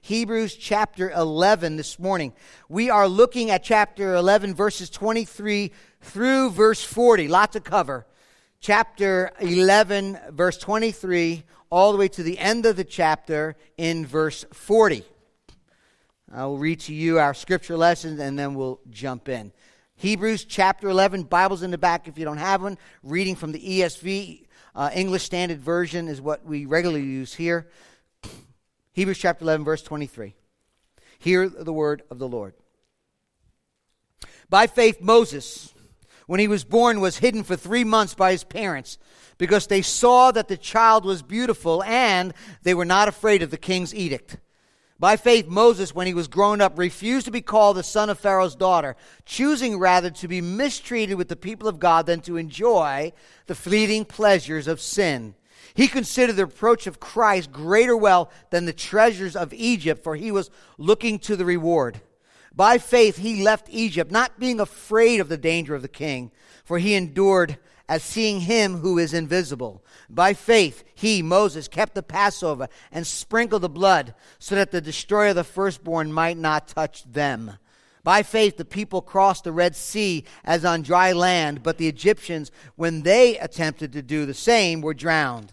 Hebrews chapter 11 this morning. We are looking at chapter 11, verses 23 through verse 40. Lot to cover. Chapter 11, verse 23, all the way to the end of the chapter in verse 40. I will read to you our scripture lessons and then we'll jump in. Hebrews chapter 11, Bibles in the back if you don't have one. Reading from the ESV, uh, English Standard Version is what we regularly use here. Hebrews chapter 11, verse 23. Hear the word of the Lord. By faith, Moses, when he was born, was hidden for three months by his parents because they saw that the child was beautiful and they were not afraid of the king's edict. By faith, Moses, when he was grown up, refused to be called the son of Pharaoh's daughter, choosing rather to be mistreated with the people of God than to enjoy the fleeting pleasures of sin. He considered the reproach of Christ greater wealth than the treasures of Egypt, for he was looking to the reward. By faith, he left Egypt, not being afraid of the danger of the king, for he endured as seeing him who is invisible. By faith, he, Moses, kept the Passover and sprinkled the blood so that the destroyer of the firstborn might not touch them. By faith, the people crossed the Red Sea as on dry land, but the Egyptians, when they attempted to do the same, were drowned.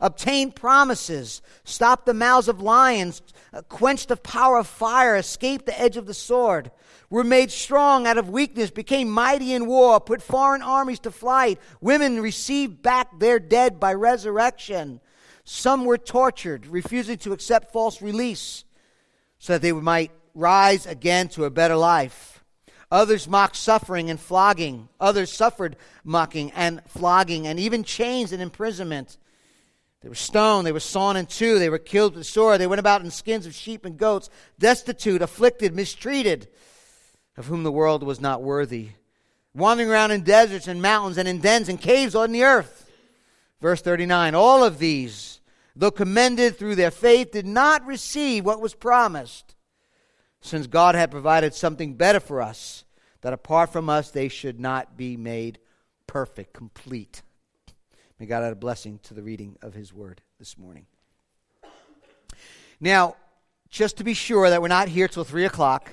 obtained promises, stopped the mouths of lions, uh, quenched the power of fire, escaped the edge of the sword were made strong out of weakness, became mighty in war, put foreign armies to flight. Women received back their dead by resurrection. Some were tortured, refusing to accept false release so that they might rise again to a better life. Others mocked suffering and flogging. Others suffered mocking and flogging and even chains and imprisonment. They were stoned, they were sawn in two, they were killed with sword, they went about in skins of sheep and goats, destitute, afflicted, mistreated of whom the world was not worthy, wandering around in deserts and mountains and in dens and caves on the earth. Verse 39 All of these, though commended through their faith, did not receive what was promised, since God had provided something better for us, that apart from us they should not be made perfect, complete. May God add a blessing to the reading of His word this morning. Now, just to be sure that we're not here till 3 o'clock,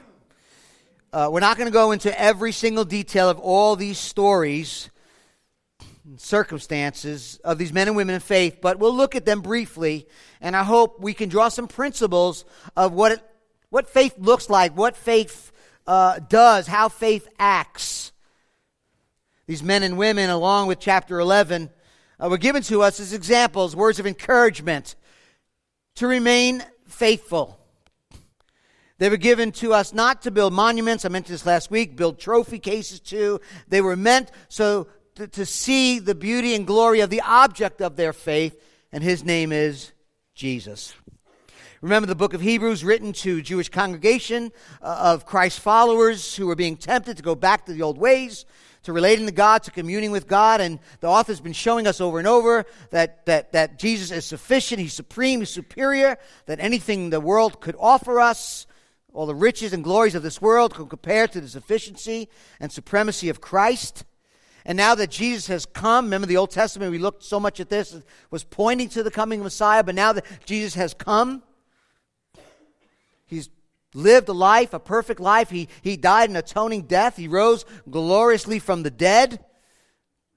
uh, we're not going to go into every single detail of all these stories circumstances of these men and women of faith, but we'll look at them briefly, and I hope we can draw some principles of what it, what faith looks like, what faith uh, does, how faith acts. These men and women, along with chapter 11, uh, were given to us as examples, words of encouragement to remain faithful. They were given to us not to build monuments. I mentioned this last week, build trophy cases too. They were meant so to, to see the beauty and glory of the object of their faith, and his name is Jesus. Remember the book of Hebrews written to Jewish congregation uh, of Christ followers who were being tempted to go back to the old ways, to relating to God, to communing with God. And the author's been showing us over and over that, that, that Jesus is sufficient, he's supreme, he's superior, that anything the world could offer us all the riches and glories of this world can compare to the sufficiency and supremacy of Christ. And now that Jesus has come, remember the Old Testament, we looked so much at this, was pointing to the coming Messiah, but now that Jesus has come, he's lived a life, a perfect life. He, he died an atoning death. He rose gloriously from the dead.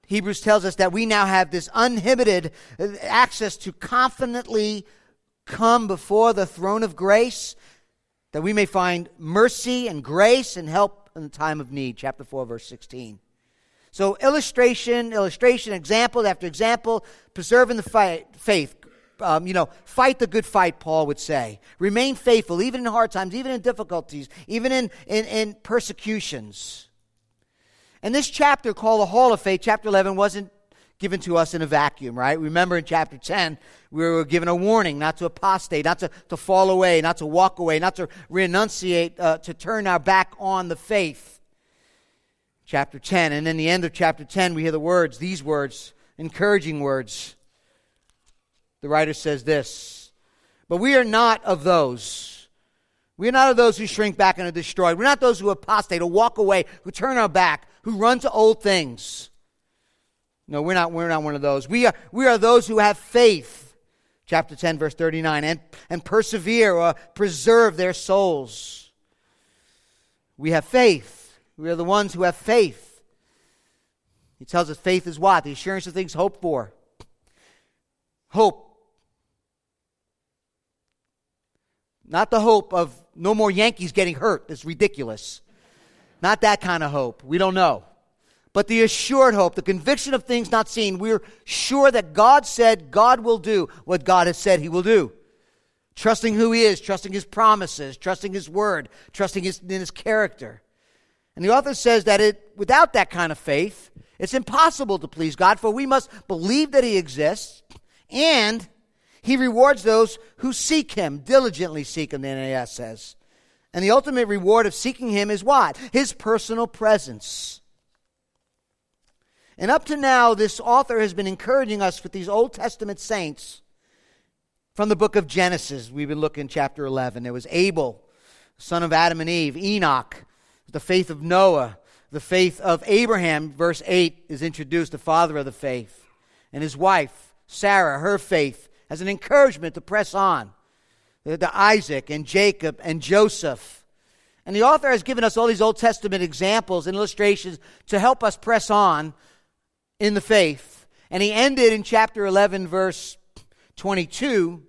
Hebrews tells us that we now have this uninhibited access to confidently come before the throne of grace that we may find mercy and grace and help in the time of need. Chapter 4, verse 16. So, illustration, illustration, example after example, preserving the faith. Um, you know, fight the good fight, Paul would say. Remain faithful, even in hard times, even in difficulties, even in, in, in persecutions. And this chapter, called the Hall of Faith, chapter 11, wasn't given to us in a vacuum, right? Remember in chapter 10, we were given a warning not to apostate, not to, to fall away, not to walk away, not to renunciate, uh, to turn our back on the faith. Chapter 10. And in the end of chapter 10, we hear the words, these words, encouraging words. The writer says this But we are not of those. We are not of those who shrink back and are destroyed. We're not those who apostate or walk away, who turn our back, who run to old things. No, we're not, we're not one of those. We are, we are those who have faith, chapter 10, verse 39, and, and persevere or preserve their souls. We have faith. We are the ones who have faith. He tells us faith is what? The assurance of things hoped for. Hope. Not the hope of no more Yankees getting hurt. That's ridiculous. Not that kind of hope. We don't know but the assured hope, the conviction of things not seen. We're sure that God said God will do what God has said he will do. Trusting who he is, trusting his promises, trusting his word, trusting his, in his character. And the author says that it, without that kind of faith, it's impossible to please God, for we must believe that he exists and he rewards those who seek him, diligently seek him, the NAS says. And the ultimate reward of seeking him is what? His personal presence. And up to now, this author has been encouraging us with these Old Testament saints from the book of Genesis. We've been looking chapter 11. There was Abel, son of Adam and Eve, Enoch, the faith of Noah, the faith of Abraham. Verse 8 is introduced, the father of the faith, and his wife, Sarah, her faith, as an encouragement to press on. To Isaac and Jacob and Joseph. And the author has given us all these Old Testament examples and illustrations to help us press on in the faith. And he ended in chapter 11, verse 22.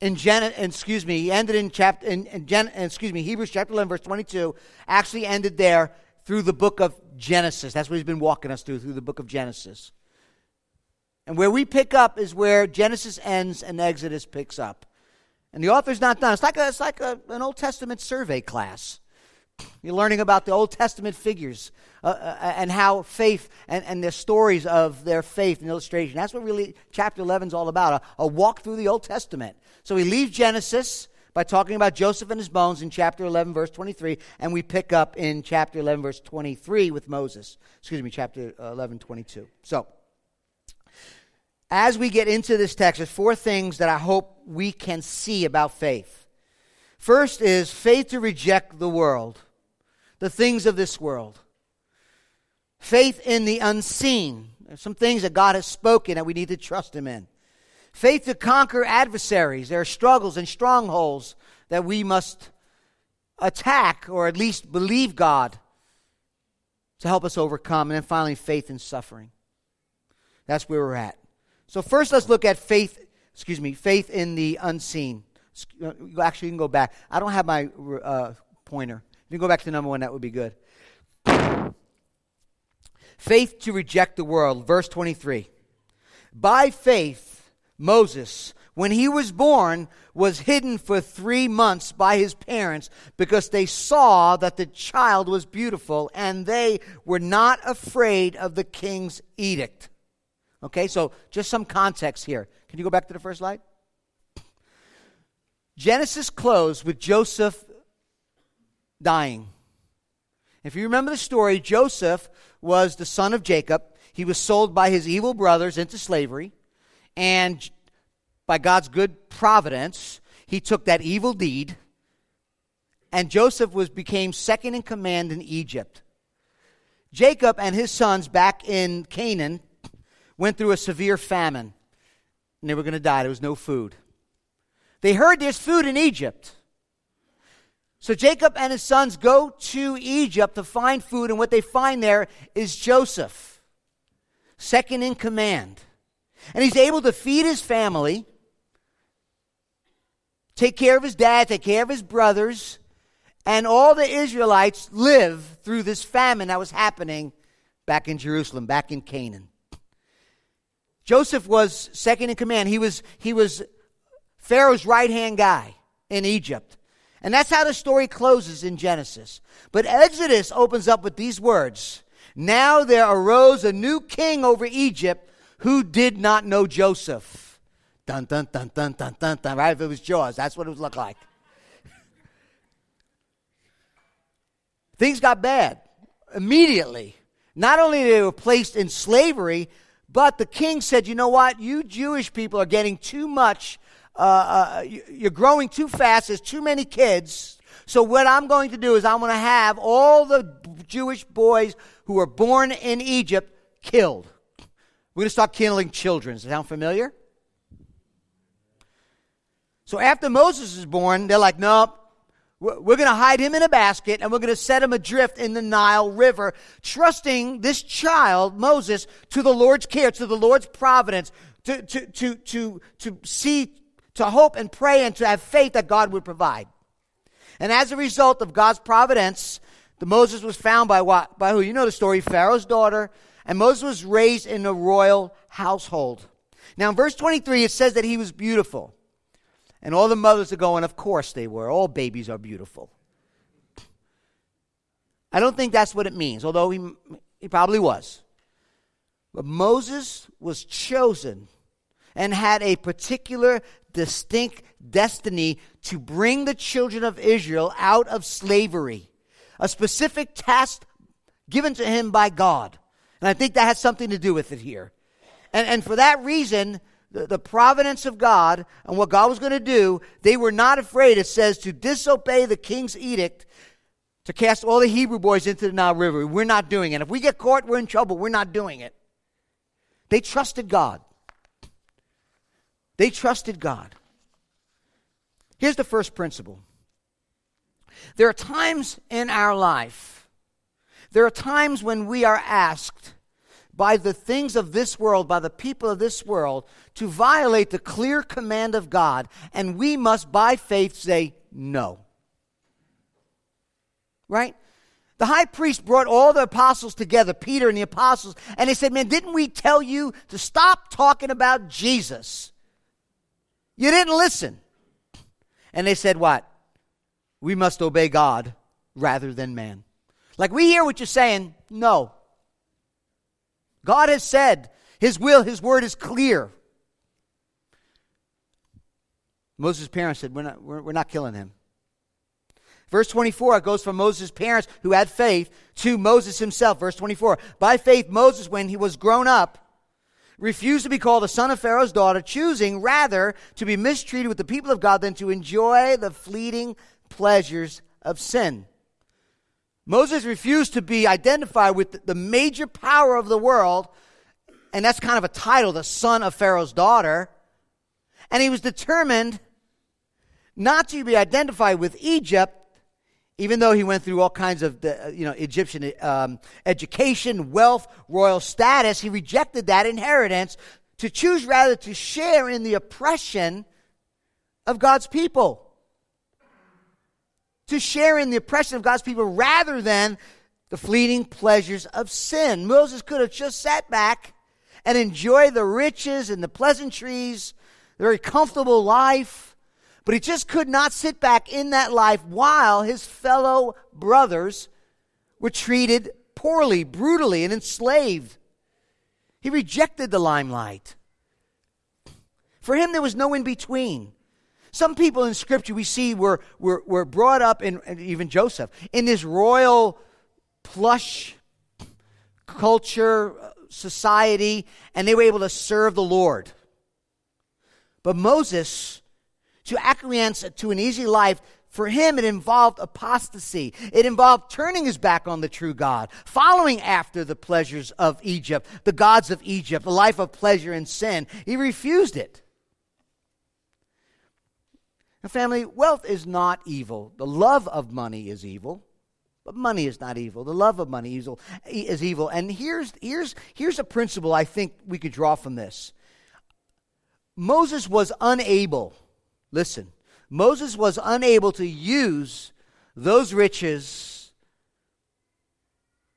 In Gen, excuse me, he ended in chapter, in, in Gen, excuse me, Hebrews chapter 11, verse 22, actually ended there through the book of Genesis. That's what he's been walking us through, through the book of Genesis. And where we pick up is where Genesis ends and Exodus picks up. And the author's not done. It's like, a, it's like a, an Old Testament survey class. You're learning about the Old Testament figures uh, uh, and how faith and, and the stories of their faith and illustration. That's what really chapter 11 is all about a, a walk through the Old Testament. So we leave Genesis by talking about Joseph and his bones in chapter 11, verse 23, and we pick up in chapter 11, verse 23 with Moses. Excuse me, chapter 11, 22. So, as we get into this text, there's four things that I hope we can see about faith. First is faith to reject the world the things of this world. Faith in the unseen. There's some things that God has spoken that we need to trust Him in. Faith to conquer adversaries. There are struggles and strongholds that we must attack or at least believe God to help us overcome. And then finally, faith in suffering. That's where we're at. So, first, let's look at faith, excuse me, faith in the unseen. Uh, actually, you can go back. I don't have my uh, pointer you can go back to number one, that would be good. Faith to reject the world. Verse 23. By faith, Moses, when he was born, was hidden for three months by his parents because they saw that the child was beautiful and they were not afraid of the king's edict. Okay, so just some context here. Can you go back to the first slide? Genesis closed with Joseph dying. If you remember the story, Joseph was the son of Jacob. He was sold by his evil brothers into slavery. And by God's good providence, he took that evil deed. And Joseph was, became second in command in Egypt. Jacob and his sons back in Canaan went through a severe famine. And they were going to die. There was no food. They heard there's food in Egypt. So Jacob and his sons go to Egypt to find food, and what they find there is Joseph, second in command. And he's able to feed his family, take care of his dad, take care of his brothers, and all the Israelites live through this famine that was happening back in Jerusalem, back in Canaan. Joseph was second in command. He was, he was Pharaoh's right hand guy in Egypt. And that's how the story closes in Genesis. But Exodus opens up with these words Now there arose a new king over Egypt who did not know Joseph. Dun, dun, dun, dun, dun, dun, dun. Right? If it was Jaws, that's what it would look like. Things got bad immediately. Not only they were placed in slavery, but the king said, you know what? You Jewish people are getting too much. Uh, uh, you're growing too fast. There's too many kids. So what I'm going to do is I'm going to have all the Jewish boys who were born in Egypt killed. We're going to start killing children. Does that sound familiar? So after Moses is born, they're like, nope, we're going to hide him in a basket and we're going to set him adrift in the Nile River, trusting this child, Moses, to the Lord's care, to the Lord's providence, to, to, to, to, to see, to hope and pray and to have faith that God would provide. And as a result of God's providence, the Moses was found by what? By who? You know the story, Pharaoh's daughter. And Moses was raised in a royal household. Now in verse 23, it says that he was beautiful. And all the mothers are going, Of course they were. All babies are beautiful. I don't think that's what it means, although he, he probably was. But Moses was chosen and had a particular, distinct destiny to bring the children of Israel out of slavery. A specific task given to him by God. And I think that has something to do with it here. And, and for that reason, the, providence of God and what God was going to do, they were not afraid, it says, to disobey the king's edict to cast all the Hebrew boys into the Nile River. We're not doing it. If we get caught, we're in trouble. We're not doing it. They trusted God. They trusted God. Here's the first principle there are times in our life, there are times when we are asked by the things of this world, by the people of this world, to violate the clear command of God, and we must, by faith, say no. Right? The high priest brought all the apostles together, Peter and the apostles, and they said, Man, didn't we tell you to stop talking about Jesus? You didn't listen. And they said, What? We must obey God rather than man. Like we hear what you're saying, no. God has said His will, His word is clear. Moses' parents said, We're not, we're, we're not killing him. Verse 24, it goes from Moses' parents who had faith to Moses himself. Verse 24, by faith, Moses, when he was grown up, refused to be called the son of Pharaoh's daughter, choosing rather to be mistreated with the people of God than to enjoy the fleeting pleasures of sin. Moses refused to be identified with the major power of the world, and that's kind of a title, the son of Pharaoh's daughter. And he was determined not to be identified with Egypt, even though he went through all kinds of the, you know Egyptian um, education, wealth, royal status. He rejected that inheritance to choose rather to share in the oppression of God's people to share in the oppression of God's people rather than the fleeting pleasures of sin. Moses could have just sat back and enjoyed the riches and the pleasantries, the very comfortable life, but he just could not sit back in that life while his fellow brothers were treated poorly, brutally, and enslaved. He rejected the limelight. For him, there was no in between. Some people in Scripture we see were, were, were brought up, in, even Joseph, in this royal, plush culture, uh, society, and they were able to serve the Lord. But Moses, to acquiesce to an easy life, for him, it involved apostasy. It involved turning his back on the true God, following after the pleasures of Egypt, the gods of Egypt, the life of pleasure and sin. He refused it. Now, family, wealth is not evil. The love of money is evil. But money is not evil. The love of money is evil. And here's, here's, here's a principle I think we could draw from this. Moses was unable, listen, Moses was unable to use those riches,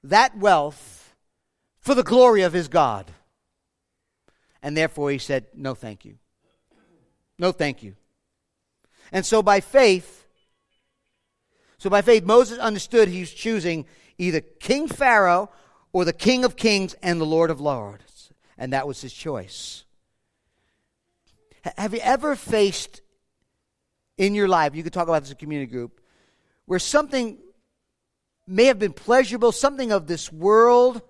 that wealth, for the glory of his God. And therefore he said, No, thank you. No, thank you. And so by faith, so by faith, Moses understood he was choosing either King Pharaoh or the King of Kings and the Lord of Lords. And that was his choice. Have you ever faced in your life, you could talk about this in community group, where something may have been pleasurable, something of this world,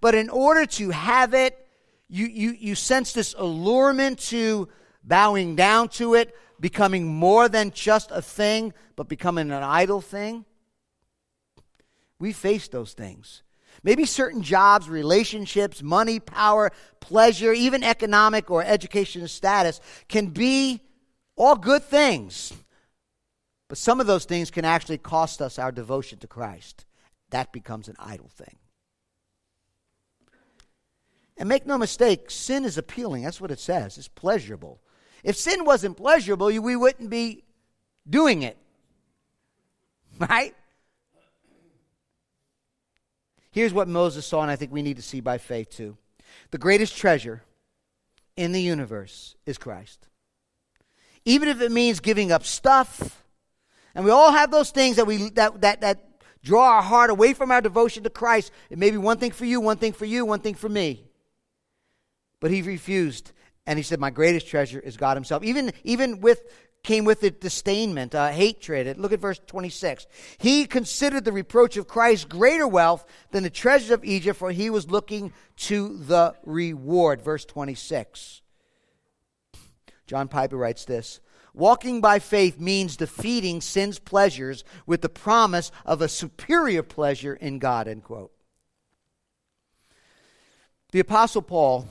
but in order to have it, you, you, you sense this allurement to bowing down to it, becoming more than just a thing, but becoming an idol thing. We face those things. Maybe certain jobs, relationships, money, power, pleasure, even economic or educational status can be all good things. But some of those things can actually cost us our devotion to Christ. That becomes an idol thing. And make no mistake, sin is appealing. That's what it says. It's pleasurable. If sin wasn't pleasurable, we wouldn't be doing it. Right? Here's what Moses saw, and I think we need to see by faith too. The greatest treasure in the universe is Christ. Even if it means giving up stuff, and we all have those things that we that that that draw our heart away from our devotion to Christ. It may be one thing for you, one thing for you, one thing for me. But he refused, and he said, "My greatest treasure is God Himself." Even even with came with it disdainment, uh, hatred. Look at verse 26. He considered the reproach of Christ greater wealth than the treasures of Egypt, for he was looking to the reward. Verse 26. John Piper writes this Walking by faith means defeating sin's pleasures with the promise of a superior pleasure in God. End quote. The Apostle Paul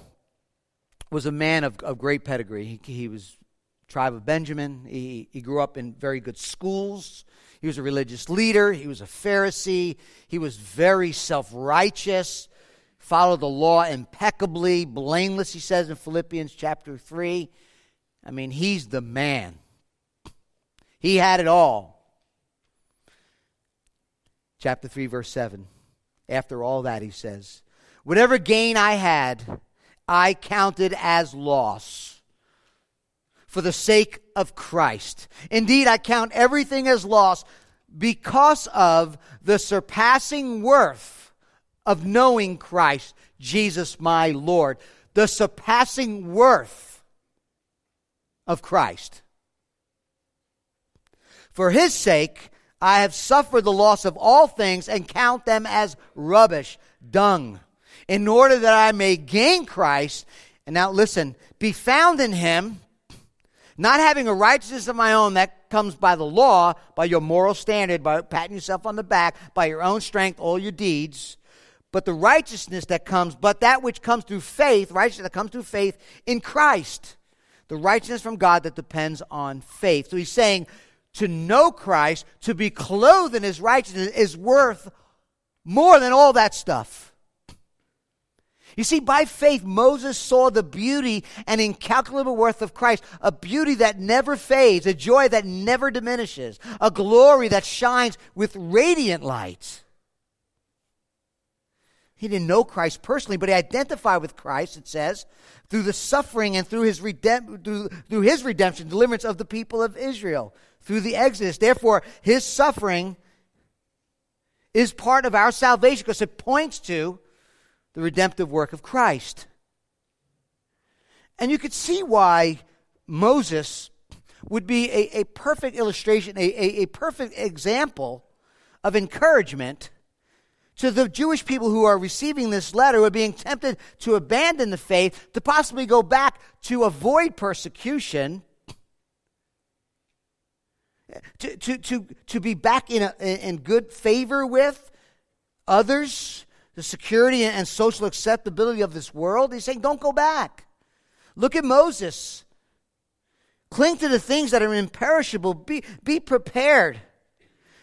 was a man of, of great pedigree. He, he was tribe of Benjamin. He, he grew up in very good schools. He was a religious leader. He was a Pharisee. He was very self righteous, followed the law impeccably, blameless, he says in Philippians chapter 3. I mean, he's the man. He had it all. Chapter 3, verse 7. After all that, he says, Whatever gain I had, I counted as loss for the sake of Christ. Indeed, I count everything as loss because of the surpassing worth of knowing Christ, Jesus my Lord. The surpassing worth of Christ. For his sake, I have suffered the loss of all things and count them as rubbish, dung, in order that I may gain Christ. And now listen, be found in him not having a righteousness of my own that comes by the law, by your moral standard, by patting yourself on the back, by your own strength, all your deeds, but the righteousness that comes, but that which comes through faith, righteousness that comes through faith in Christ. The righteousness from God that depends on faith. So he's saying to know Christ, to be clothed in his righteousness, is worth more than all that stuff. You see, by faith, Moses saw the beauty and incalculable worth of Christ, a beauty that never fades, a joy that never diminishes, a glory that shines with radiant light. He didn't know Christ personally, but he identified with Christ, it says, through the suffering and through his, redemp- through, through his redemption, deliverance of the people of Israel, through the Exodus. Therefore, his suffering is part of our salvation because it points to the redemptive work of Christ. And you could see why Moses would be a, a perfect illustration, a, a, a perfect example of encouragement to the Jewish people who are receiving this letter, who are being tempted to abandon the faith, to possibly go back to avoid persecution, to, to, to, to be back in, a, in good favor with others, the security and social acceptability of this world. He's saying, don't go back. Look at Moses. Cling to the things that are imperishable. Be, be prepared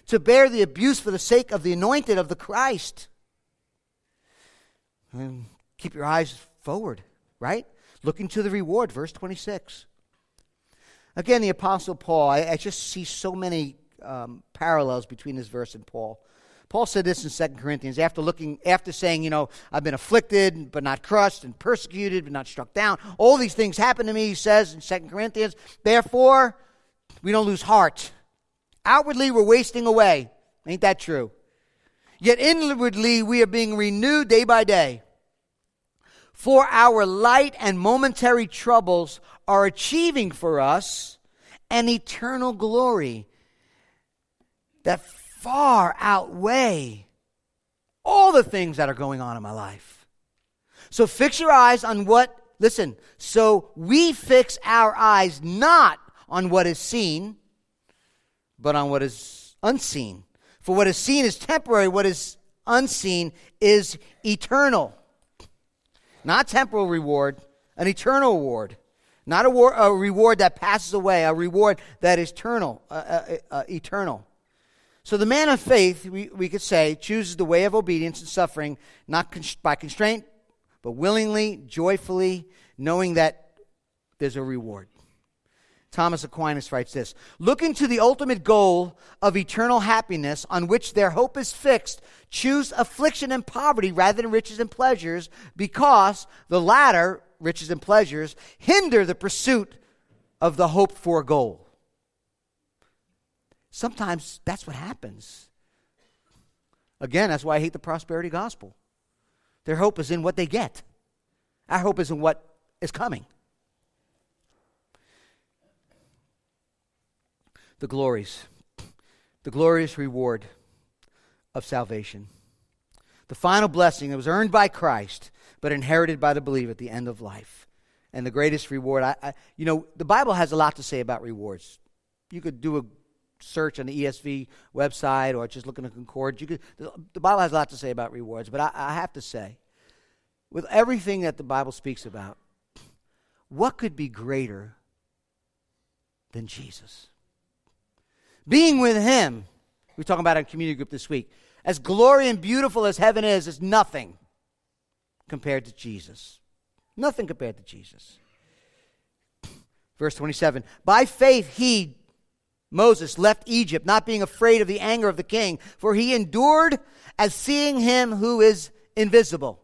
to bear the abuse for the sake of the anointed of the Christ. And keep your eyes forward, right? Looking to the reward, verse 26. Again, the Apostle Paul, I, I just see so many um, parallels between this verse and Paul. Paul said this in 2 Corinthians after looking after saying, you know, I've been afflicted but not crushed and persecuted but not struck down. All these things happen to me, he says in 2 Corinthians. Therefore, we don't lose heart. Outwardly we're wasting away. Ain't that true? yet inwardly we are being renewed day by day. For our light and momentary troubles are achieving for us an eternal glory that far outweigh all the things that are going on in my life. So fix your eyes on what, listen, so we fix our eyes not on what is seen, but on what is unseen. For what is seen is temporary, what is unseen is eternal. Not temporal reward, an eternal reward. Not a, war, a reward that passes away, a reward that is eternal. Uh, uh, uh, eternal. So the man of faith, we, we could say, chooses the way of obedience and suffering, not by constraint, but willingly, joyfully, knowing that there's a reward. Thomas Aquinas writes this Looking to the ultimate goal of eternal happiness on which their hope is fixed, choose affliction and poverty rather than riches and pleasures, because the latter, riches and pleasures, hinder the pursuit of the hoped for goal. Sometimes that's what happens. Again, that's why I hate the prosperity gospel. Their hope is in what they get, our hope is in what is coming. the glories, the glorious reward of salvation. The final blessing that was earned by Christ, but inherited by the believer at the end of life. And the greatest reward, I, I, you know, the Bible has a lot to say about rewards. You could do a search on the ESV website or just look in the Concord. You could, the, Bible has a lot to say about rewards, but I, I have to say, with everything that the Bible speaks about, what could be greater than Jesus? Being with Him, we are talking about in community group this week, as glory and beautiful as heaven is, is nothing compared to Jesus. Nothing compared to Jesus. Verse 27 By faith, he, Moses, left Egypt, not being afraid of the anger of the king, for he endured as seeing him who is invisible.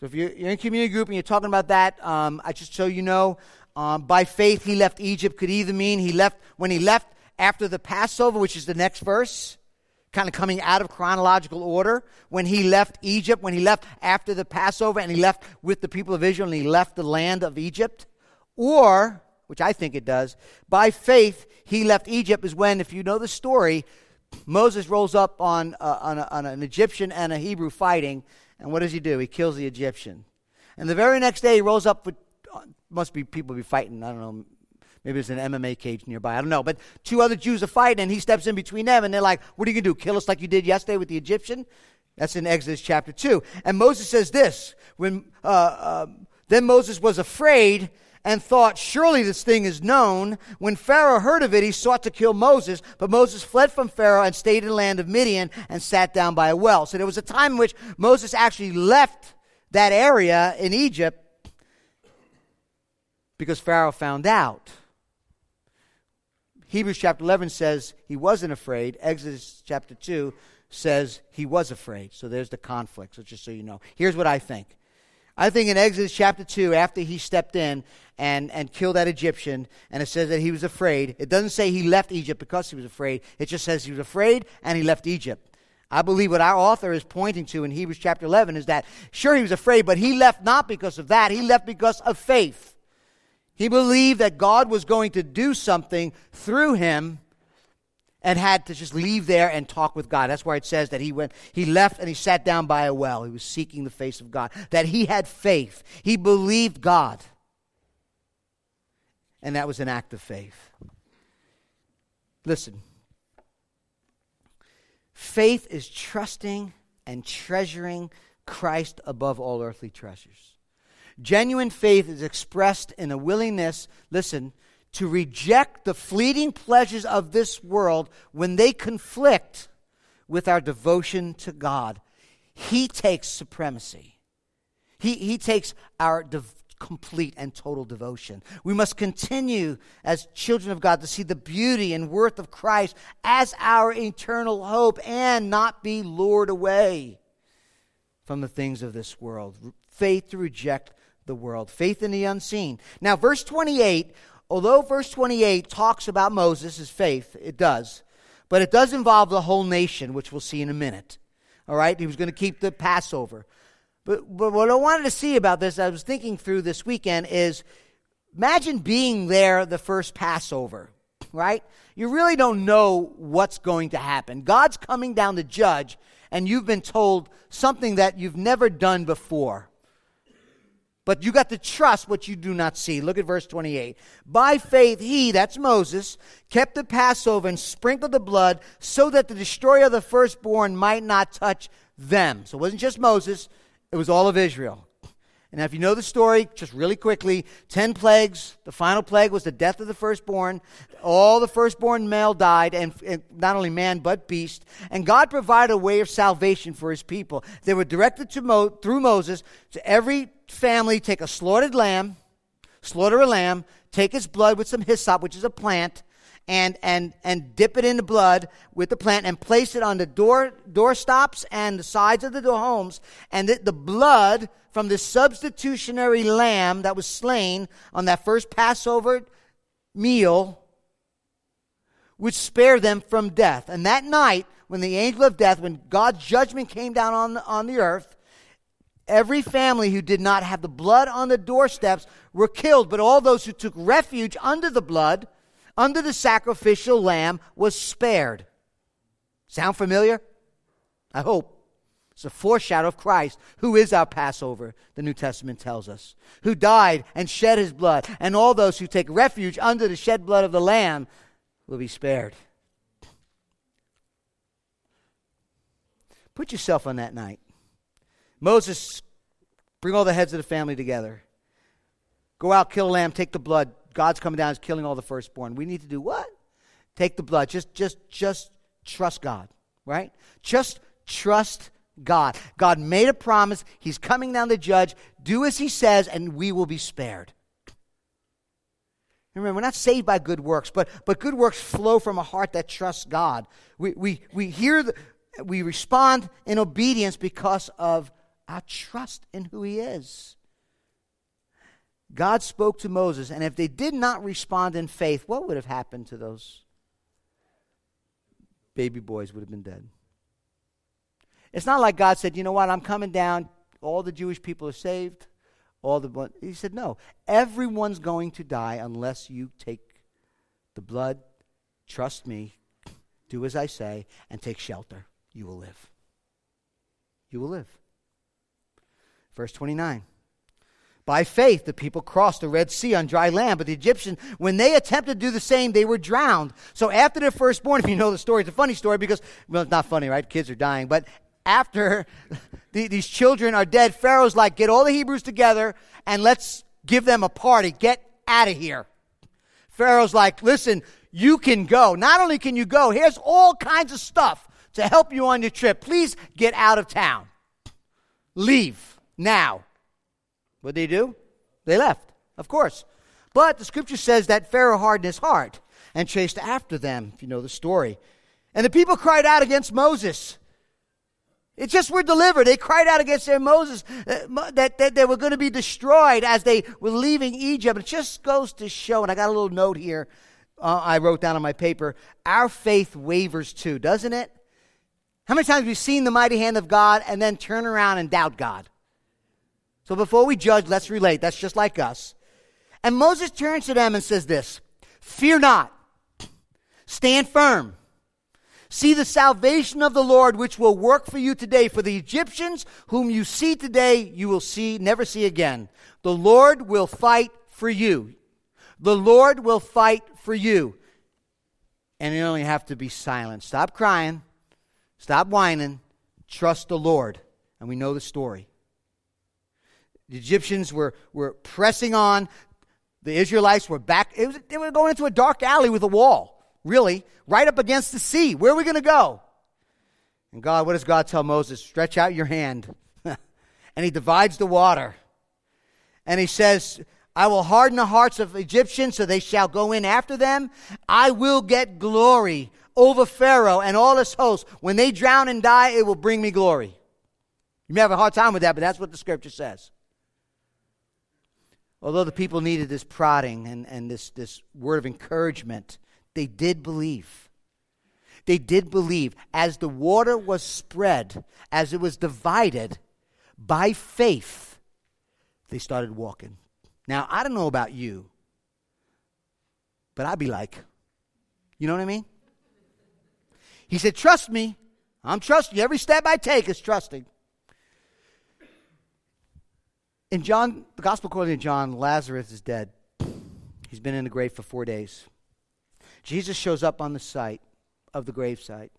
So if you're, in community group and you're talking about that, um, I just so you know, um, by faith he left Egypt could either mean he left when he left after the Passover, which is the next verse, kind of coming out of chronological order, when he left Egypt, when he left after the Passover and he left with the people of Israel and he left the land of Egypt, or, which I think it does, by faith he left Egypt is when, if you know the story, Moses rolls up on, uh, on, a, on an Egyptian and a Hebrew fighting, and what does he do? He kills the Egyptian. And the very next day he rolls up with, uh, must be people be fighting, I don't know, Maybe there's an MMA cage nearby. I don't know. But two other Jews are fighting, and he steps in between them, and they're like, What are you going to do? Kill us like you did yesterday with the Egyptian? That's in Exodus chapter 2. And Moses says this when, uh, uh, Then Moses was afraid and thought, Surely this thing is known. When Pharaoh heard of it, he sought to kill Moses, but Moses fled from Pharaoh and stayed in the land of Midian and sat down by a well. So there was a time in which Moses actually left that area in Egypt because Pharaoh found out. Hebrews chapter 11 says he wasn't afraid. Exodus chapter 2 says he was afraid. So there's the conflict, so just so you know. Here's what I think. I think in Exodus chapter 2, after he stepped in and, and killed that Egyptian, and it says that he was afraid, it doesn't say he left Egypt because he was afraid. It just says he was afraid and he left Egypt. I believe what our author is pointing to in Hebrews chapter 11 is that, sure, he was afraid, but he left not because of that. He left because of faith. He believed that God was going to do something through him and had to just leave there and talk with God. That's why it says that he went he left and he sat down by a well. He was seeking the face of God. That he had faith. He believed God. And that was an act of faith. Listen. Faith is trusting and treasuring Christ above all earthly treasures. Genuine faith is expressed in a willingness, listen, to reject the fleeting pleasures of this world when they conflict with our devotion to God. He takes supremacy. He, he takes our complete and total devotion. We must continue as children of God to see the beauty and worth of Christ as our eternal hope and not be lured away from the things of this world. Faith to reject the world. Faith in the unseen. Now, verse 28, although verse 28 talks about Moses' faith, it does, but it does involve the whole nation, which we'll see in a minute. All right? He was going to keep the Passover. But, but what I wanted to see about this, I was thinking through this weekend, is imagine being there the first Passover, right? You really don't know what's going to happen. God's coming down to judge, and you've been told something that you've never done before. But you got to trust what you do not see. Look at verse 28. By faith, he, that's Moses, kept the Passover and sprinkled the blood so that the destroyer of the firstborn might not touch them. So it wasn't just Moses, it was all of Israel. And if you know the story, just really quickly, 10 plagues. The final plague was the death of the firstborn. All the firstborn male died, and, and, not only man, but beast. And God provided a way of salvation for his people. They were directed to Mo, through Moses to every family take a slaughtered lamb, slaughter a lamb, take its blood with some hyssop, which is a plant, and, and, and dip it in the blood with the plant and place it on the door, door stops and the sides of the homes. And the, the blood from the substitutionary lamb that was slain on that first Passover meal would spare them from death. And that night, when the angel of death, when God's judgment came down on the, on the earth, every family who did not have the blood on the doorsteps were killed, but all those who took refuge under the blood under the sacrificial lamb was spared. Sound familiar? I hope. It's a foreshadow of Christ, who is our Passover, the New Testament tells us, who died and shed his blood, and all those who take refuge under the shed blood of the Lamb will be spared. Put yourself on that night. Moses, bring all the heads of the family together. Go out, kill a lamb, take the blood, God's coming down, is killing all the firstborn. We need to do what? Take the blood. Just, just, just trust God, right? Just trust God. God made a promise. He's coming down to judge. Do as he says, and we will be spared. Remember, we're not saved by good works, but, but good works flow from a heart that trusts God. We, we, we hear, the, we respond in obedience because of our trust in who he is. God spoke to Moses, and if they did not respond in faith, what would have happened to those baby boys? Would have been dead. It's not like God said, "You know what? I'm coming down. All the Jewish people are saved. All the He said, "No. Everyone's going to die unless you take the blood, trust me, do as I say, and take shelter. You will live. You will live." Verse 29. By faith, the people crossed the Red Sea on dry land, but the Egyptians, when they attempted to do the same, they were drowned. So after their firstborn, if you know the story, it's a funny story because, well, it's not funny, right? Kids are dying. But after the, these children are dead, Pharaoh's like, get all the Hebrews together and let's give them a party. Get out of here. Pharaoh's like, listen, you can go. Not only can you go, here's all kinds of stuff to help you on your trip. Please get out of town. Leave now. What did they do? They left, of course. But the scripture says that Pharaoh hardened his heart and chased after them, if you know the story. And the people cried out against Moses. It just were delivered. They cried out against their Moses uh, that, that they were going to be destroyed as they were leaving Egypt. It just goes to show, and I got a little note here uh, I wrote down on my paper our faith wavers too, doesn't it? How many times we've we seen the mighty hand of God and then turn around and doubt God? So before we judge, let's relate. That's just like us. And Moses turns to them and says this Fear not, stand firm. See the salvation of the Lord, which will work for you today. For the Egyptians whom you see today, you will see, never see again. The Lord will fight for you. The Lord will fight for you. And you only have to be silent. Stop crying. Stop whining. Trust the Lord. And we know the story. The Egyptians were, were pressing on. The Israelites were back. Was, they were going into a dark alley with a wall, really, right up against the sea. Where are we going to go? And God, what does God tell Moses? Stretch out your hand. and he divides the water. And he says, I will harden the hearts of Egyptians so they shall go in after them. I will get glory over Pharaoh and all his hosts. When they drown and die, it will bring me glory. You may have a hard time with that, but that's what the scripture says. Although the people needed this prodding and, and this, this word of encouragement, they did believe. They did believe. As the water was spread, as it was divided, by faith, they started walking. Now, I don't know about you, but I'd be like, you know what I mean? He said, Trust me. I'm trusting you. Every step I take is trusting. In John, the gospel according to John, Lazarus is dead. He's been in the grave for four days. Jesus shows up on the site of the gravesite,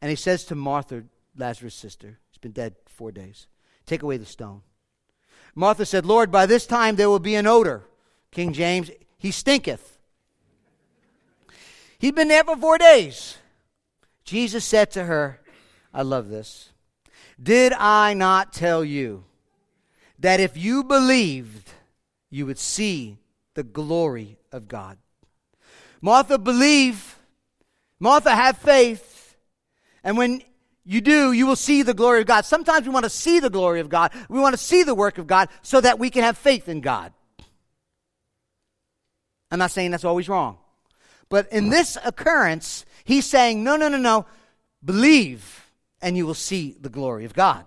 and he says to Martha, Lazarus' sister, he's been dead four days, take away the stone. Martha said, Lord, by this time there will be an odor. King James, he stinketh. He'd been there for four days. Jesus said to her, I love this. Did I not tell you that if you believed, you would see the glory of God? Martha, believe. Martha, have faith. And when you do, you will see the glory of God. Sometimes we want to see the glory of God. We want to see the work of God so that we can have faith in God. I'm not saying that's always wrong. But in this occurrence, he's saying, no, no, no, no. Believe, and you will see the glory of God.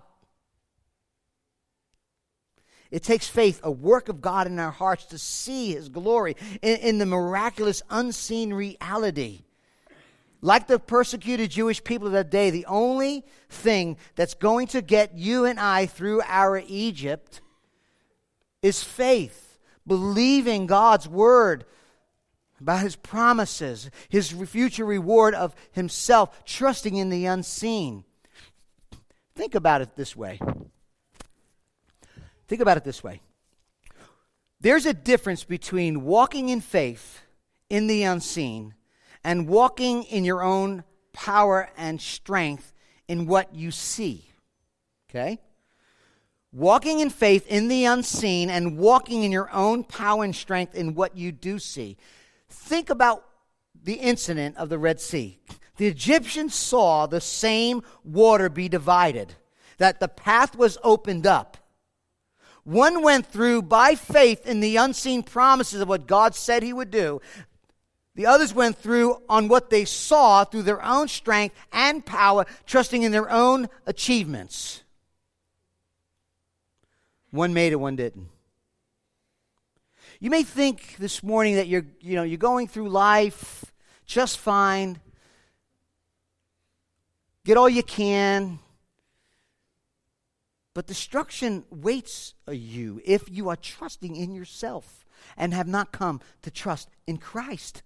It takes faith, a work of God in our hearts to see His glory in, in, the miraculous, unseen reality. Like the persecuted Jewish people of that day, the only thing that's going to get you and I through our Egypt is faith, believing God's word about His promises, His future reward of Himself, trusting in the unseen. Think about it this way Think about it this way there's a difference between walking in faith in the unseen and walking in your own power and strength in what you see. Okay? Walking in faith in the unseen and walking in your own power and strength in what you do see. Think about the incident of the Red Sea. The Egyptians saw the same water be divided, that the path was opened up. One went through by faith in the unseen promises of what God said he would do. The others went through on what they saw through their own strength and power, trusting in their own achievements. One made it, one didn't. You may think this morning that you're, you know, you're going through life just fine. Get all you can. But destruction waits uh, you if you are trusting in yourself and have not come to trust in Christ.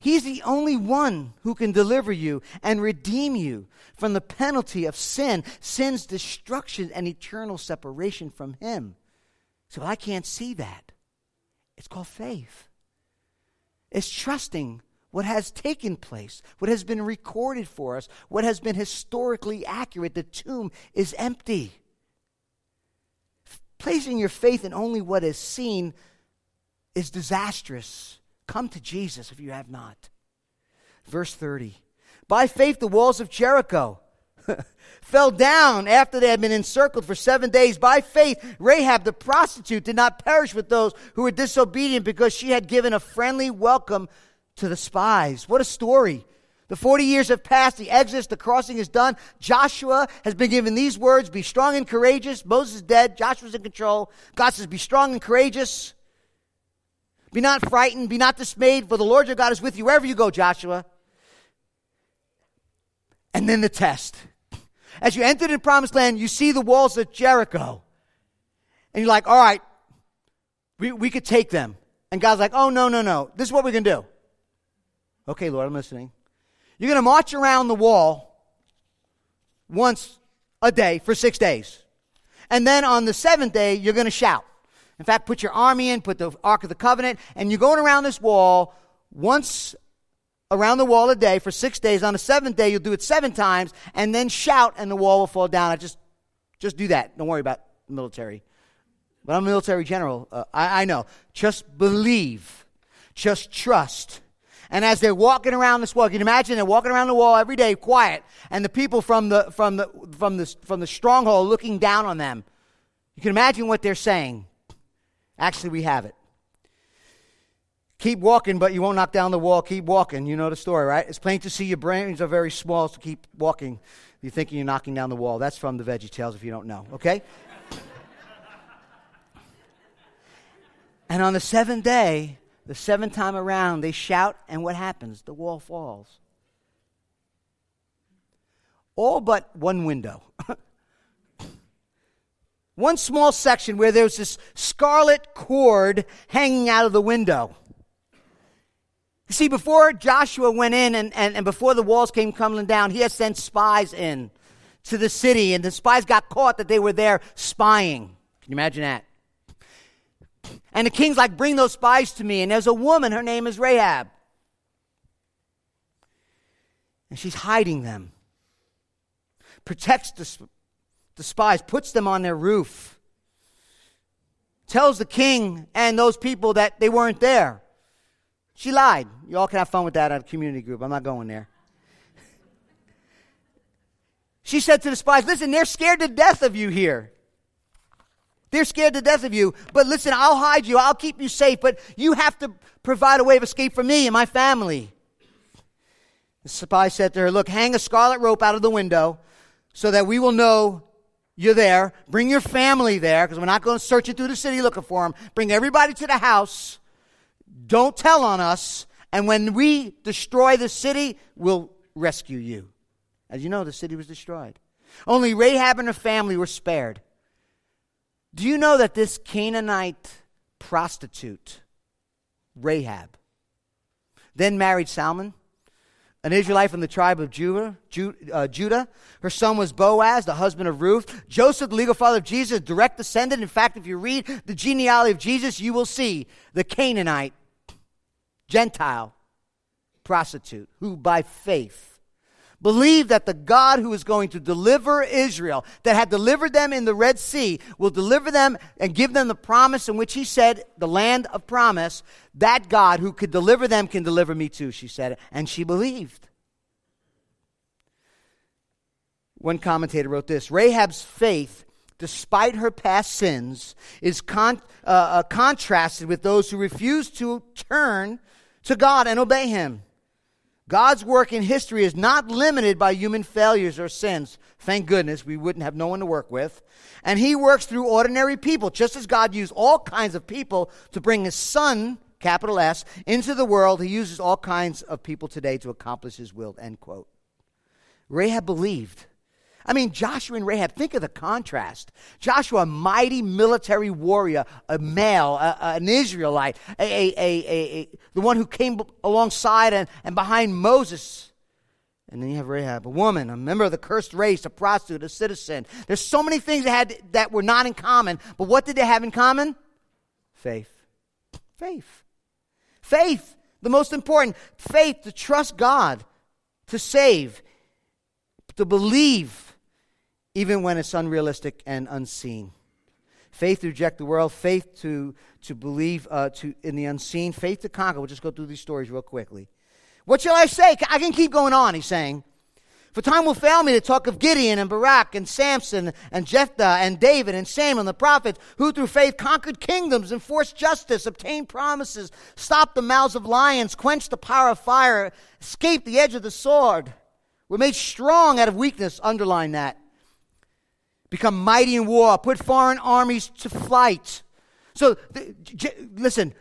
He's the only one who can deliver you and redeem you from the penalty of sin, sin's destruction, and eternal separation from Him. So I can't see that. It's called faith. It's trusting what has taken place, what has been recorded for us, what has been historically accurate. The tomb is empty. Placing your faith in only what is seen is disastrous. Come to Jesus if you have not. Verse 30. By faith, the walls of Jericho fell down after they had been encircled for seven days. By faith, Rahab the prostitute did not perish with those who were disobedient because she had given a friendly welcome to the spies. What a story. The 40 years have passed, the exodus, the crossing is done. Joshua has been given these words Be strong and courageous. Moses is dead, Joshua's in control. God says, Be strong and courageous. Be not frightened, be not dismayed, for the Lord your God is with you wherever you go, Joshua. And then the test. As you enter the promised land, you see the walls of Jericho. And you're like, all right, we, we could take them. And God's like, oh, no, no, no. This is what we're going to do. Okay, Lord, I'm listening. You're going to march around the wall once a day for six days. And then on the seventh day, you're going to shout. In fact, put your army in, put the Ark of the Covenant, and you're going around this wall once around the wall a day for six days. On the seventh day, you'll do it seven times, and then shout, and the wall will fall down. I just, just do that. Don't worry about military. But I'm a military general. Uh, I, I know. Just believe. Just trust. And as they're walking around this wall, you can imagine they're walking around the wall every day, quiet, and the people from the from the from the from the stronghold looking down on them. You can imagine what they're saying. Actually, we have it. Keep walking, but you won't knock down the wall. Keep walking. You know the story, right? It's plain to see your brains are very small, so keep walking. You're thinking you're knocking down the wall. That's from the Veggie Tales if you don't know, okay? and on the seventh day, the seventh time around, they shout, and what happens? The wall falls. All but one window. one small section where there's this scarlet cord hanging out of the window. You see, before Joshua went in and, and, and before the walls came crumbling down, he had sent spies in to the city, and the spies got caught that they were there spying. Can you imagine that? And the king's like, Bring those spies to me. And there's a woman, her name is Rahab. And she's hiding them, protects the, the spies, puts them on their roof, tells the king and those people that they weren't there. She lied. You all can have fun with that at a community group. I'm not going there. She said to the spies, Listen, they're scared to death of you here. They're scared to death of you. But listen, I'll hide you. I'll keep you safe. But you have to provide a way of escape for me and my family. The spy said to her, Look, hang a scarlet rope out of the window so that we will know you're there. Bring your family there because we're not going to search it through the city looking for them. Bring everybody to the house. Don't tell on us, and when we destroy the city, we'll rescue you. As you know, the city was destroyed. Only Rahab and her family were spared. Do you know that this Canaanite prostitute, Rahab, then married Salmon, an Israelite from the tribe of Judah, uh, Judah. Her son was Boaz, the husband of Ruth. Joseph, the legal father of Jesus, direct descendant. In fact, if you read the genealogy of Jesus, you will see the Canaanite Gentile prostitute who by faith believed that the God who is going to deliver Israel, that had delivered them in the Red Sea, will deliver them and give them the promise in which he said, the land of promise, that God who could deliver them can deliver me too, she said. And she believed. One commentator wrote this Rahab's faith despite her past sins, is con- uh, uh, contrasted with those who refuse to turn to God and obey Him. God's work in history is not limited by human failures or sins. Thank goodness we wouldn't have no one to work with. And He works through ordinary people, just as God used all kinds of people to bring His Son, capital S, into the world. He uses all kinds of people today to accomplish His will. End quote. Rahab believed. I mean, Joshua and Rahab, think of the contrast. Joshua, a mighty military warrior, a male, a, a, an Israelite, a, a, the one who came alongside and, and behind Moses. And then you have Rahab, a woman, a member of the cursed race, a prostitute, a citizen. There's so many things that, had, that were not in common, but what did they have in common? Faith. Faith. Faith, the most important. Faith to trust God, to save, to believe even when it's unrealistic and unseen. Faith to reject the world, faith to, to believe uh, to, in the unseen, faith to conquer. We'll just go through these stories real quickly. What shall I say? I can keep going on, he's saying. For time will fail me to talk of Gideon and Barak and Samson and Jephthah and David and Samuel and the prophets who through faith conquered kingdoms, enforced justice, obtained promises, stopped the mouths of lions, quenched the power of fire, escaped the edge of the sword, were made strong out of weakness. Underline that become mighty in war, put foreign armies to flight. So, the, j- listen,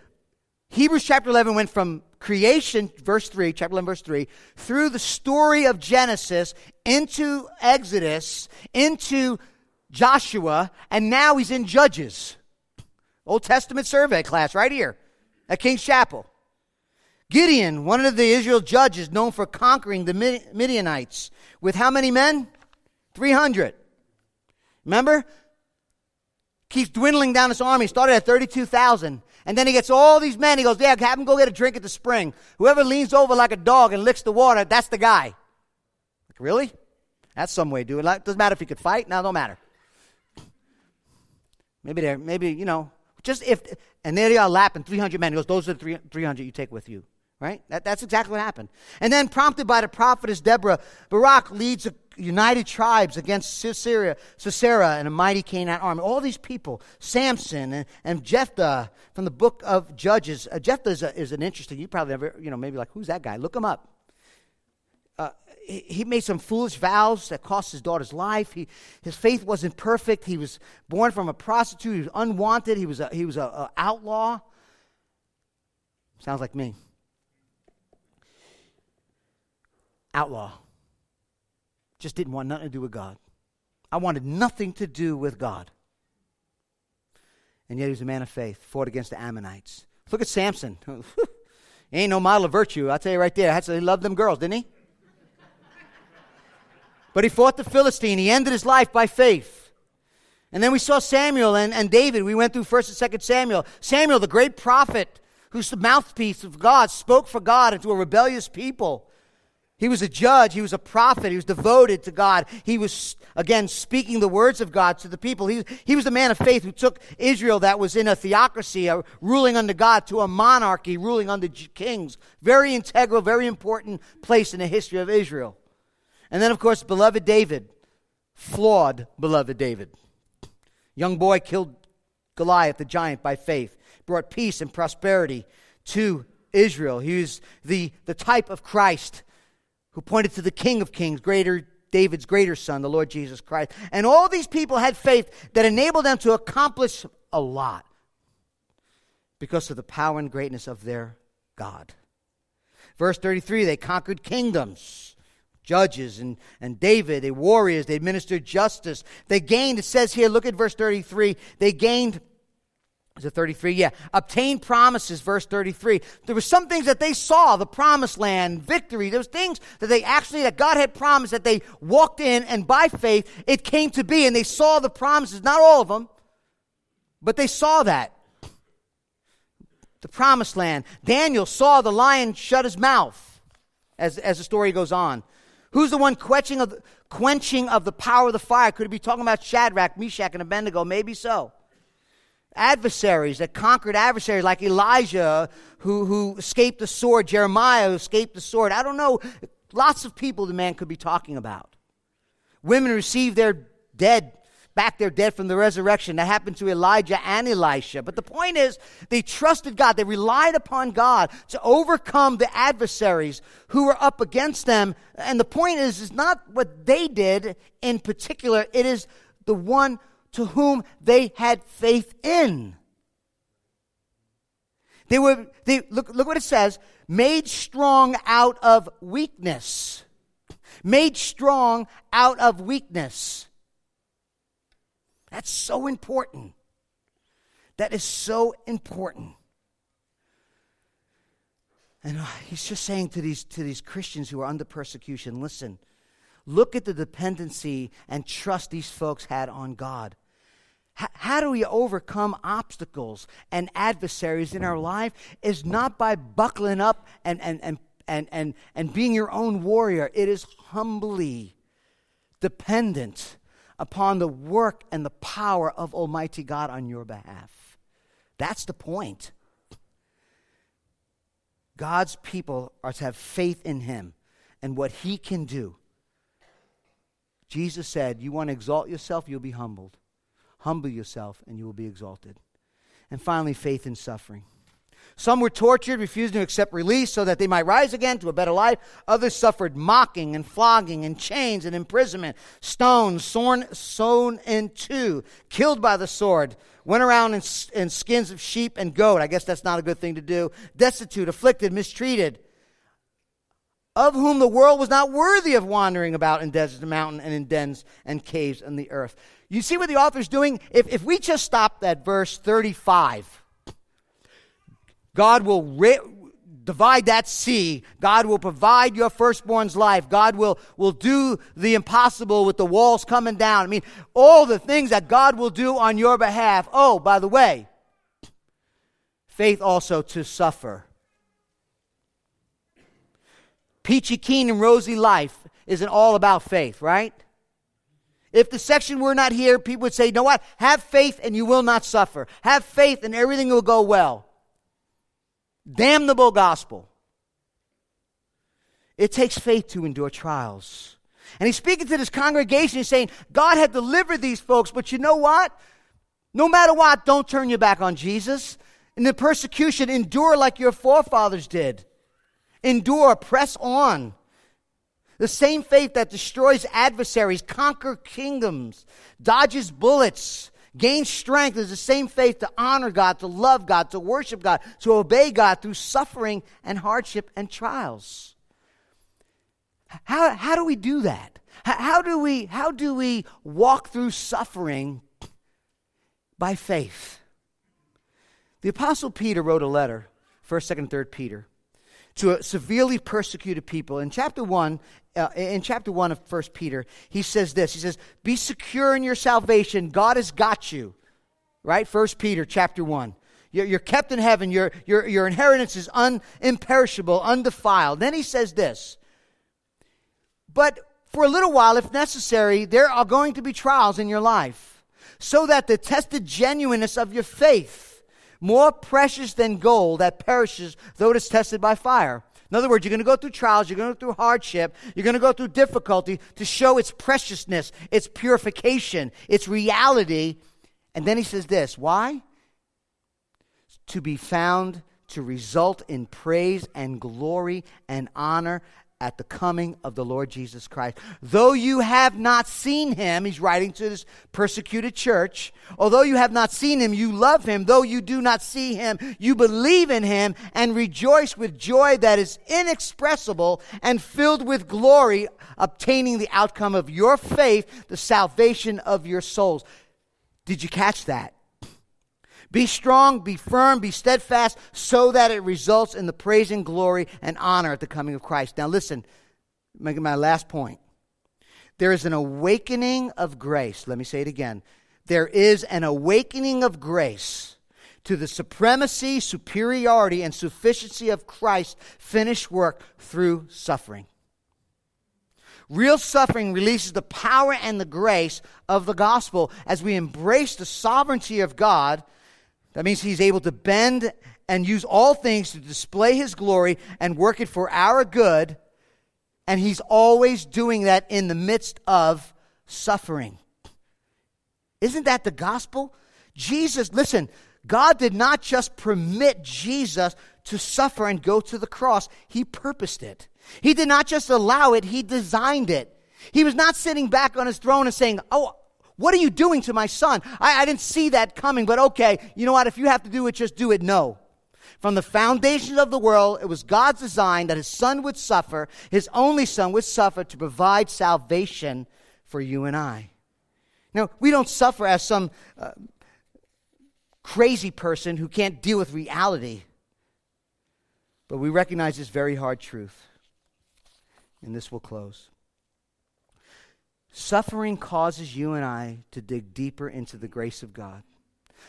Hebrews chapter 11 went from creation, verse 3, chapter 11, verse 3, through the story of Genesis into Exodus, into Joshua, and now he's in Judges. Old Testament survey class right here at King's Chapel. Gideon, one of the Israel judges known for conquering the Midianites, with how many men? 300. Remember? Keeps dwindling down his army. Started at 32,000. And then he gets all these men. He goes, Yeah, have them go get a drink at the spring. Whoever leans over like a dog and licks the water, that's the guy. Like, really? That's some way to do it. Like, doesn't matter if he could fight. No, don't matter. Maybe they're, maybe, you know, just if, and there they are lapping 300 men. He goes, Those are the 300 you take with you. Right? That, that's exactly what happened. And then, prompted by the prophetess Deborah, Barak leads a united tribes against Sisera, Sisera and a mighty Canaanite army. All these people, Samson and, and Jephthah from the book of Judges. Uh, Jephthah is, a, is an interesting, you probably never, you know, maybe like, who's that guy? Look him up. Uh, he, he made some foolish vows that cost his daughter's life. He, his faith wasn't perfect. He was born from a prostitute. He was unwanted. He was a, he was a, a outlaw. Sounds like me. Outlaw. Just didn't want nothing to do with God. I wanted nothing to do with God. And yet he was a man of faith, fought against the Ammonites. Look at Samson. he ain't no model of virtue. I'll tell you right there. He loved them girls, didn't he? but he fought the Philistine. He ended his life by faith. And then we saw Samuel and, and David. We went through 1st and 2nd Samuel. Samuel, the great prophet, who's the mouthpiece of God, spoke for God into a rebellious people. He was a judge. He was a prophet. He was devoted to God. He was, again, speaking the words of God to the people. He, he was a man of faith who took Israel that was in a theocracy, a ruling under God, to a monarchy, ruling under kings. Very integral, very important place in the history of Israel. And then, of course, beloved David, flawed beloved David. Young boy killed Goliath, the giant, by faith, brought peace and prosperity to Israel. He was the, the type of Christ who pointed to the King of Kings, greater David's greater son, the Lord Jesus Christ. And all these people had faith that enabled them to accomplish a lot because of the power and greatness of their God. Verse 33 they conquered kingdoms, judges, and, and David, they warriors, they administered justice. They gained, it says here, look at verse 33, they gained is it 33? Yeah. Obtain promises, verse 33. There were some things that they saw, the promised land, victory. There was things that they actually, that God had promised that they walked in and by faith it came to be and they saw the promises. Not all of them, but they saw that. The promised land. Daniel saw the lion shut his mouth as, as the story goes on. Who's the one quenching of, the, quenching of the power of the fire? Could it be talking about Shadrach, Meshach, and Abednego? Maybe so adversaries that conquered adversaries like Elijah who, who escaped the sword, Jeremiah who escaped the sword. I don't know. Lots of people the man could be talking about. Women received their dead, back their dead from the resurrection. That happened to Elijah and Elisha. But the point is, they trusted God. They relied upon God to overcome the adversaries who were up against them. And the point is, is not what they did in particular. It is the one to whom they had faith in. They were, they, look, look what it says, made strong out of weakness. Made strong out of weakness. That's so important. That is so important. And uh, he's just saying to these, to these Christians who are under persecution listen, Look at the dependency and trust these folks had on God. H- how do we overcome obstacles and adversaries in our life? Is not by buckling up and, and, and, and, and, and being your own warrior. It is humbly dependent upon the work and the power of Almighty God on your behalf. That's the point. God's people are to have faith in Him and what He can do. Jesus said, You want to exalt yourself, you'll be humbled. Humble yourself, and you will be exalted. And finally, faith in suffering. Some were tortured, refusing to accept release so that they might rise again to a better life. Others suffered mocking and flogging and chains and imprisonment, stones sawn, sewn in two, killed by the sword, went around in, in skins of sheep and goat. I guess that's not a good thing to do. Destitute, afflicted, mistreated of whom the world was not worthy of wandering about in deserts and mountains and in dens and caves in the earth. You see what the author's doing? If, if we just stop at verse 35, God will ri- divide that sea. God will provide your firstborn's life. God will, will do the impossible with the walls coming down. I mean, all the things that God will do on your behalf. Oh, by the way, faith also to suffer peachy keen and rosy life isn't all about faith, right? If the section were not here, people would say, you know what? Have faith and you will not suffer. Have faith and everything will go well. Damnable gospel. It takes faith to endure trials. And he's speaking to this congregation. He's saying, God had delivered these folks, but you know what? No matter what, don't turn your back on Jesus. In the persecution, endure like your forefathers did. Endure, press on. The same faith that destroys adversaries, conquers kingdoms, dodges bullets, gains strength is the same faith to honor God, to love God, to worship God, to obey God through suffering and hardship and trials. How, how do we do that? How, do we, how do we walk through suffering by faith? The Apostle Peter wrote a letter, 1st, 2nd, 3rd Peter, to a severely persecuted people. In chapter 1, uh, in chapter 1 of 1 Peter, he says this. He says, Be secure in your salvation. God has got you. Right? 1 Peter chapter 1. You're, you're kept in heaven. Your, your, your inheritance is un, imperishable, undefiled. Then he says this but for a little while, if necessary, there are going to be trials in your life, so that the tested genuineness of your faith, more precious than gold that perishes though it is tested by fire. In other words, you're going to go through trials, you're going to go through hardship, you're going to go through difficulty to show its preciousness, its purification, its reality. And then he says this why? To be found to result in praise and glory and honor at the coming of the Lord Jesus Christ. Though you have not seen him, he's writing to this persecuted church. Although you have not seen him, you love him. Though you do not see him, you believe in him and rejoice with joy that is inexpressible and filled with glory, obtaining the outcome of your faith, the salvation of your souls. Did you catch that? Be strong, be firm, be steadfast, so that it results in the praise and glory and honor at the coming of Christ. Now, listen, making my last point. There is an awakening of grace. Let me say it again. There is an awakening of grace to the supremacy, superiority, and sufficiency of Christ's finished work through suffering. Real suffering releases the power and the grace of the gospel as we embrace the sovereignty of God that means he's able to bend and use all things to display his glory and work it for our good. And he's always doing that in the midst of suffering. Isn't that the gospel? Jesus, listen, God did not just permit Jesus to suffer and go to the cross, He purposed it. He did not just allow it, He designed it. He was not sitting back on His throne and saying, Oh, what are you doing to my son? I, I didn't see that coming, but okay, you know what? If you have to do it, just do it. No. From the foundations of the world, it was God's design that his son would suffer, his only son would suffer to provide salvation for you and I. Now, we don't suffer as some uh, crazy person who can't deal with reality, but we recognize this very hard truth. And this will close. Suffering causes you and I to dig deeper into the grace of God.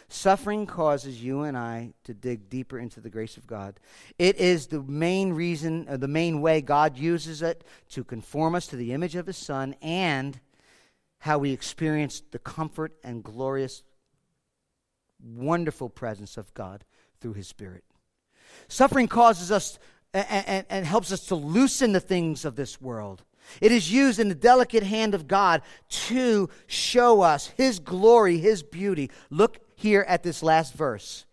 Suffering causes you and I to dig deeper into the grace of God. It is the main reason, uh, the main way God uses it to conform us to the image of His Son and how we experience the comfort and glorious, wonderful presence of God through His Spirit. Suffering causes us and, and, and helps us to loosen the things of this world it is used in the delicate hand of God to show us His glory, His beauty. Look here at this last verse.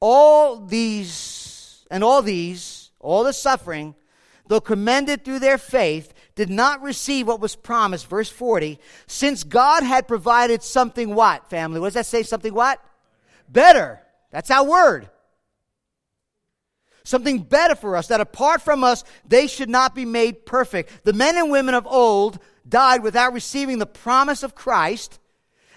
All these, and all these, all the suffering, though commended through their faith, did not receive what was promised. Verse 40. Since God had provided something what, family? What does that say? Something what? Better. That's our word something better for us, that apart from us, they should not be made perfect. The men and women of old died without receiving the promise of Christ,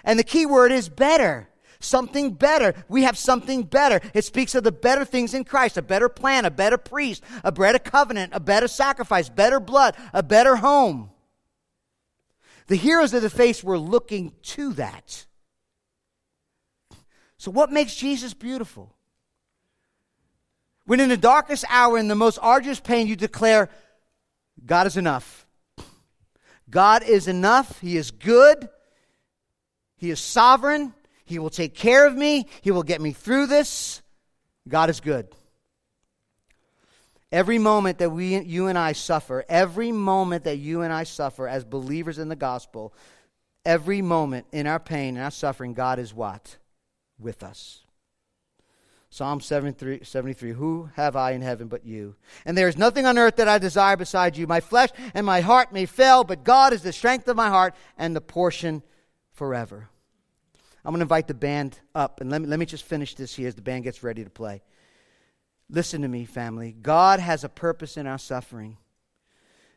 and the key word is better. Something better. We have something better. It speaks of the better things in Christ a better plan, a better priest, a better covenant, a better sacrifice, better blood, a better home. The heroes of the faith were looking to that. So, what makes Jesus beautiful? When in the darkest hour, in the most arduous pain, you declare, God is enough. God is enough. He is good. He is sovereign. He will take care of me. He will get me through this. God is good. Every moment that we, you and I suffer, every moment that you and I suffer as believers in the gospel, every moment in our pain and our suffering, God is what? With us. Psalm 73, 73, Who have I in heaven but you? And there is nothing on earth that I desire beside you. My flesh and my heart may fail, but God is the strength of my heart and the portion forever. I'm going to invite the band up, and let me, let me just finish this here as the band gets ready to play. Listen to me, family. God has a purpose in our suffering.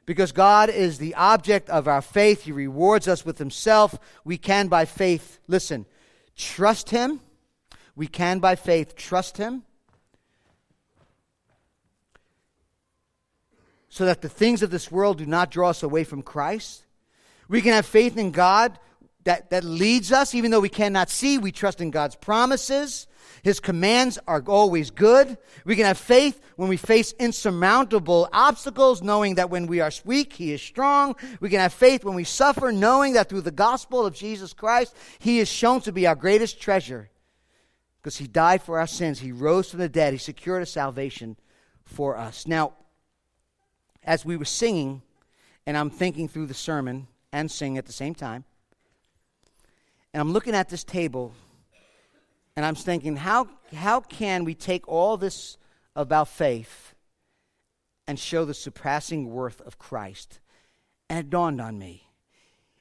Because God is the object of our faith, He rewards us with Himself. We can, by faith, listen, trust Him. We can, by faith, trust Him. So that the things of this world do not draw us away from Christ. We can have faith in God that, that leads us, even though we cannot see. We trust in God's promises. His commands are always good. We can have faith when we face insurmountable obstacles, knowing that when we are weak, He is strong. We can have faith when we suffer, knowing that through the gospel of Jesus Christ, He is shown to be our greatest treasure. Because He died for our sins, He rose from the dead, He secured a salvation for us. Now, as we were singing, and I'm thinking through the sermon and singing at the same time, and I'm looking at this table and I'm thinking, how, how can we take all this about faith and show the surpassing worth of Christ? And it dawned on me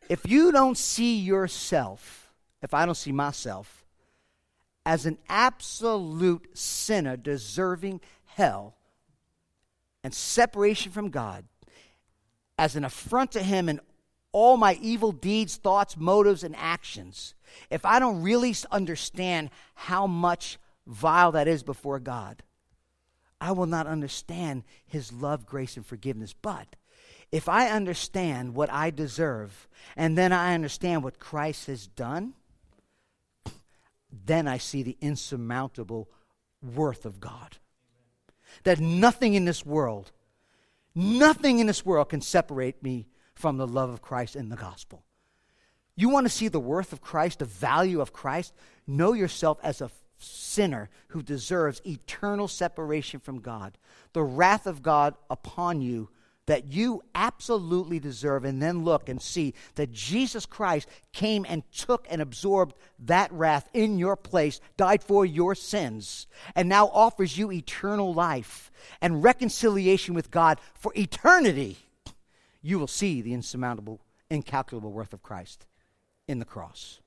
if you don't see yourself, if I don't see myself, as an absolute sinner deserving hell and separation from God, as an affront to Him and all my evil deeds, thoughts, motives, and actions, if I don't really understand how much vile that is before God, I will not understand His love, grace, and forgiveness. But if I understand what I deserve, and then I understand what Christ has done, then I see the insurmountable worth of God. That nothing in this world, nothing in this world can separate me from the love of Christ in the gospel. You want to see the worth of Christ, the value of Christ? Know yourself as a sinner who deserves eternal separation from God, the wrath of God upon you that you absolutely deserve, and then look and see that Jesus Christ came and took and absorbed that wrath in your place, died for your sins, and now offers you eternal life and reconciliation with God for eternity. You will see the insurmountable, incalculable worth of Christ in the cross.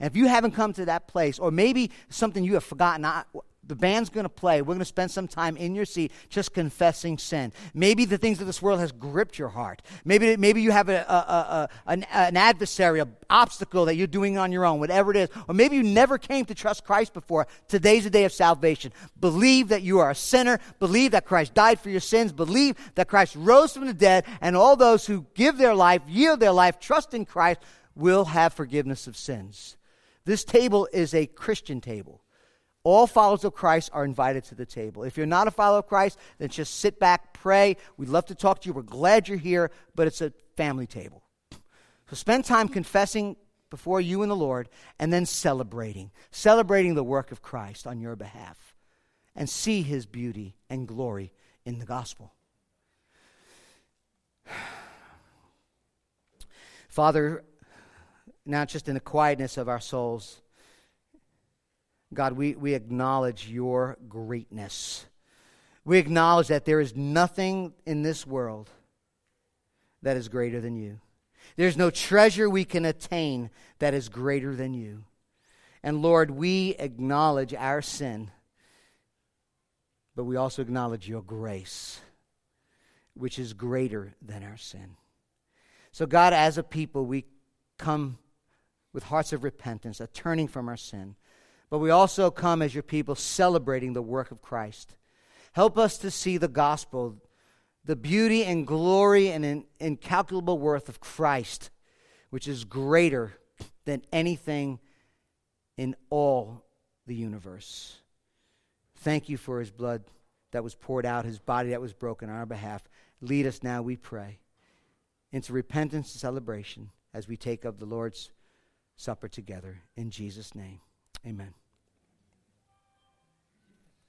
And if you haven't come to that place, or maybe something you have forgotten, I, the band's going to play. We're going to spend some time in your seat just confessing sin. Maybe the things of this world has gripped your heart. Maybe, maybe you have a, a, a, an, an adversary, an obstacle that you're doing on your own, whatever it is. Or maybe you never came to trust Christ before. Today's the day of salvation. Believe that you are a sinner. Believe that Christ died for your sins. Believe that Christ rose from the dead. And all those who give their life, yield their life, trust in Christ, will have forgiveness of sins. This table is a Christian table. All followers of Christ are invited to the table. If you're not a follower of Christ, then just sit back, pray. We'd love to talk to you. We're glad you're here, but it's a family table. So spend time confessing before you and the Lord and then celebrating, celebrating the work of Christ on your behalf and see his beauty and glory in the gospel. Father, not just in the quietness of our souls. God, we, we acknowledge your greatness. We acknowledge that there is nothing in this world that is greater than you. There's no treasure we can attain that is greater than you. And Lord, we acknowledge our sin, but we also acknowledge your grace, which is greater than our sin. So, God, as a people, we come with hearts of repentance, a turning from our sin. But we also come as your people celebrating the work of Christ. Help us to see the gospel, the beauty and glory and incalculable worth of Christ, which is greater than anything in all the universe. Thank you for his blood that was poured out, his body that was broken on our behalf. Lead us now, we pray, into repentance and celebration as we take of the Lord's Supper together. In Jesus' name, amen.